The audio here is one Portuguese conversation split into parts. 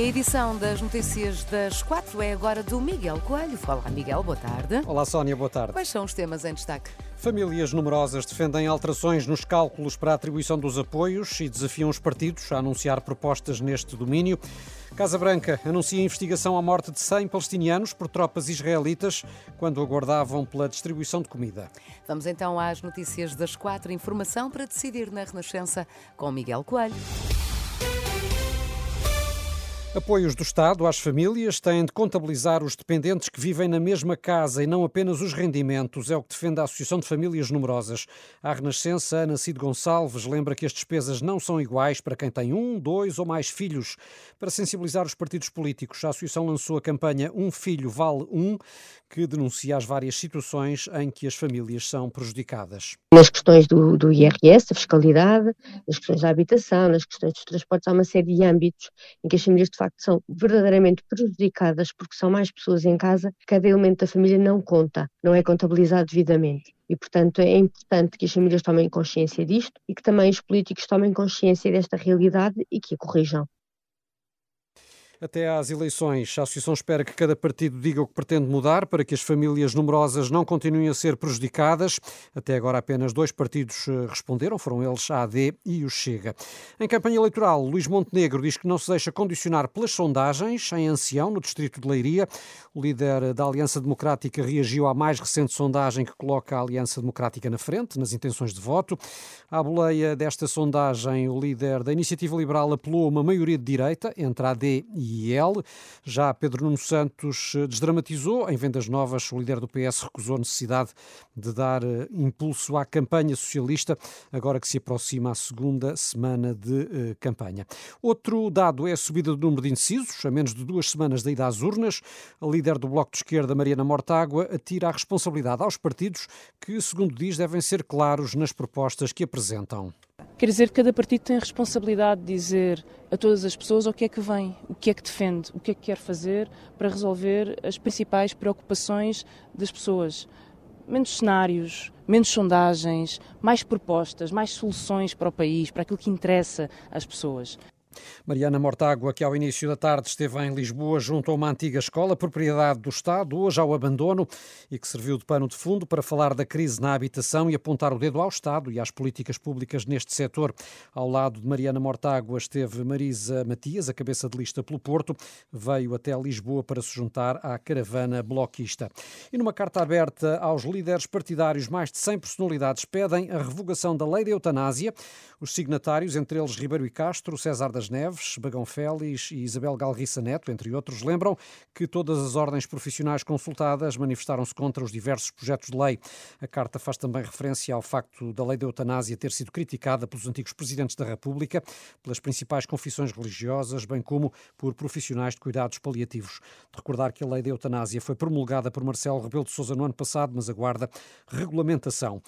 E a edição das notícias das quatro é agora do Miguel Coelho. Olá, Miguel, boa tarde. Olá, Sónia, boa tarde. Quais são os temas em destaque? Famílias numerosas defendem alterações nos cálculos para a atribuição dos apoios e desafiam os partidos a anunciar propostas neste domínio. Casa Branca anuncia investigação à morte de 100 palestinianos por tropas israelitas quando aguardavam pela distribuição de comida. Vamos então às notícias das quatro. Informação para decidir na Renascença com Miguel Coelho. Apoios do Estado às famílias têm de contabilizar os dependentes que vivem na mesma casa e não apenas os rendimentos, é o que defende a Associação de Famílias Numerosas. A Renascença, Ana Cid Gonçalves, lembra que as despesas não são iguais para quem tem um, dois ou mais filhos. Para sensibilizar os partidos políticos, a Associação lançou a campanha Um Filho Vale Um, que denuncia as várias situações em que as famílias são prejudicadas. Nas questões do, do IRS, da fiscalidade, nas questões da habitação, nas questões dos transportes, há uma série de âmbitos em que as famílias de facto são verdadeiramente prejudicadas porque são mais pessoas em casa, cada elemento da família não conta, não é contabilizado devidamente. E, portanto, é importante que as famílias tomem consciência disto e que também os políticos tomem consciência desta realidade e que a corrijam. Até às eleições, a Associação espera que cada partido diga o que pretende mudar para que as famílias numerosas não continuem a ser prejudicadas. Até agora, apenas dois partidos eh, responderam, foram eles a AD e o Chega. Em campanha eleitoral, Luís Montenegro diz que não se deixa condicionar pelas sondagens. Em Ancião, no distrito de Leiria, o líder da Aliança Democrática reagiu à mais recente sondagem que coloca a Aliança Democrática na frente, nas intenções de voto. À boleia desta sondagem, o líder da Iniciativa Liberal apelou a uma maioria de direita entre a AD e IEL. Já Pedro Nuno Santos eh, desdramatizou. Em vendas novas, o líder do PS recusou a necessidade de dar eh, impulso à campanha socialista, agora que se aproxima a segunda semana de eh, campanha. Outro dado é a subida do número de indecisos, a menos de duas semanas da ida às urnas. A líder do Bloco de Esquerda, Mariana Mortágua, atira a responsabilidade aos partidos que, segundo diz, devem ser claros nas propostas que apresentam. Quer dizer que cada partido tem a responsabilidade de dizer a todas as pessoas o que é que vem, o que é que defende, o que é que quer fazer para resolver as principais preocupações das pessoas. Menos cenários, menos sondagens, mais propostas, mais soluções para o país, para aquilo que interessa às pessoas. Mariana Mortágua, que ao início da tarde esteve em Lisboa junto a uma antiga escola, propriedade do Estado, hoje ao abandono, e que serviu de pano de fundo para falar da crise na habitação e apontar o dedo ao Estado e às políticas públicas neste setor. Ao lado de Mariana Mortágua esteve Marisa Matias, a cabeça de lista pelo Porto, veio até Lisboa para se juntar à caravana bloquista. E numa carta aberta aos líderes partidários, mais de 100 personalidades pedem a revogação da lei da eutanásia. Os signatários, entre eles Ribeiro e Castro, César das Neves, Bagão Félix e Isabel Galriça Neto, entre outros, lembram que todas as ordens profissionais consultadas manifestaram-se contra os diversos projetos de lei. A carta faz também referência ao facto da lei da eutanásia ter sido criticada pelos antigos presidentes da República, pelas principais confissões religiosas, bem como por profissionais de cuidados paliativos. De recordar que a lei da eutanásia foi promulgada por Marcelo Rebelo de Sousa no ano passado, mas aguarda regulamentação.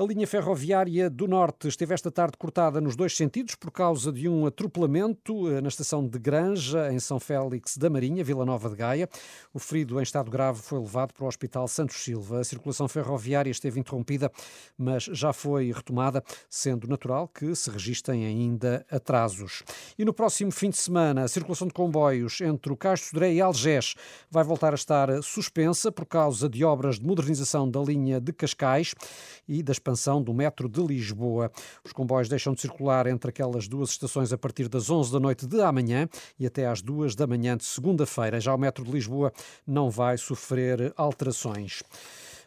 A linha ferroviária do Norte esteve esta tarde cortada nos dois sentidos por causa de um atropelamento eh, na estação de Granja, em São Félix da Marinha, Vila Nova de Gaia. O ferido em estado grave foi levado para o Hospital Santos Silva. A circulação ferroviária esteve interrompida, mas já foi retomada, sendo natural que se registrem ainda atrasos. E no próximo fim de semana, a circulação de comboios entre o Cais de Sodré e Algés vai voltar a estar suspensa por causa de obras de modernização da linha de Cascais e das expansão do metro de Lisboa. Os comboios deixam de circular entre aquelas duas estações a partir das 11 da noite de amanhã e até às 2 da manhã de segunda-feira. Já o metro de Lisboa não vai sofrer alterações.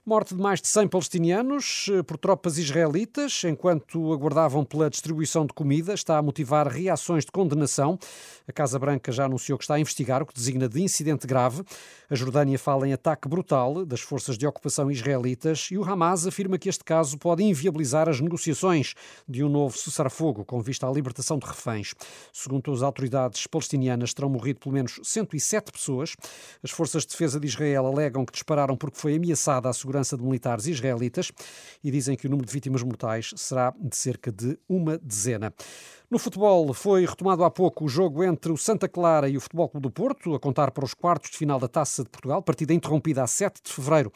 Morte de mais de 100 palestinianos eh, por tropas israelitas enquanto aguardavam pela distribuição de comida está a motivar reações de condenação. A Casa Branca já anunciou que está a investigar o que designa de incidente grave. A Jordânia fala em ataque brutal das forças de ocupação israelitas e o Hamas afirma que este caso pode inviabilizar as negociações de um novo cessar-fogo com vista à libertação de reféns. Segundo as autoridades palestinianas, terão morrido pelo menos 107 pessoas. As forças de defesa de Israel alegam que dispararam porque foi ameaçada a segurança segurança de militares israelitas e dizem que o número de vítimas mortais será de cerca de uma dezena. No futebol foi retomado há pouco o jogo entre o Santa Clara e o Futebol Clube do Porto, a contar para os quartos de final da Taça de Portugal, partida interrompida a 7 de fevereiro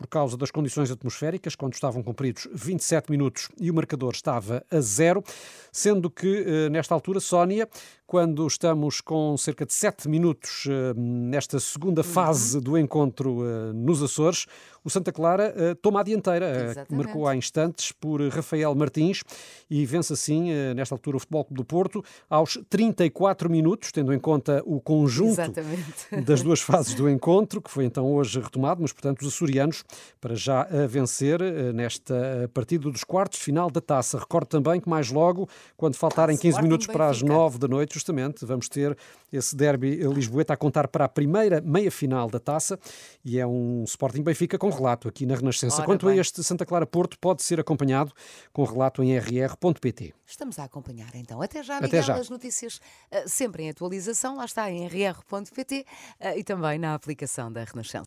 por causa das condições atmosféricas, quando estavam cumpridos 27 minutos e o marcador estava a zero, sendo que eh, nesta altura, Sónia, quando estamos com cerca de 7 minutos eh, nesta segunda fase uhum. do encontro eh, nos Açores, o Santa Clara toma a dianteira, marcou há instantes por Rafael Martins e vence assim, nesta altura, o Futebol Clube do Porto, aos 34 minutos, tendo em conta o conjunto Exatamente. das duas fases do encontro, que foi então hoje retomado, mas portanto os açorianos para já a vencer eh, nesta partida dos quartos de final da taça. Recordo também que mais logo, quando faltarem 15 minutos para as 9 da noite, justamente, vamos ter esse derby Lisboeta a contar para a primeira meia-final da taça e é um Sporting Benfica com relato aqui na Renascença. Ora Quanto bem. a este Santa Clara Porto, pode ser acompanhado com relato em rr.pt. Estamos a acompanhar então. Até já, Miguel, Até já. as notícias uh, sempre em atualização, lá está em rr.pt uh, e também na aplicação da Renascença.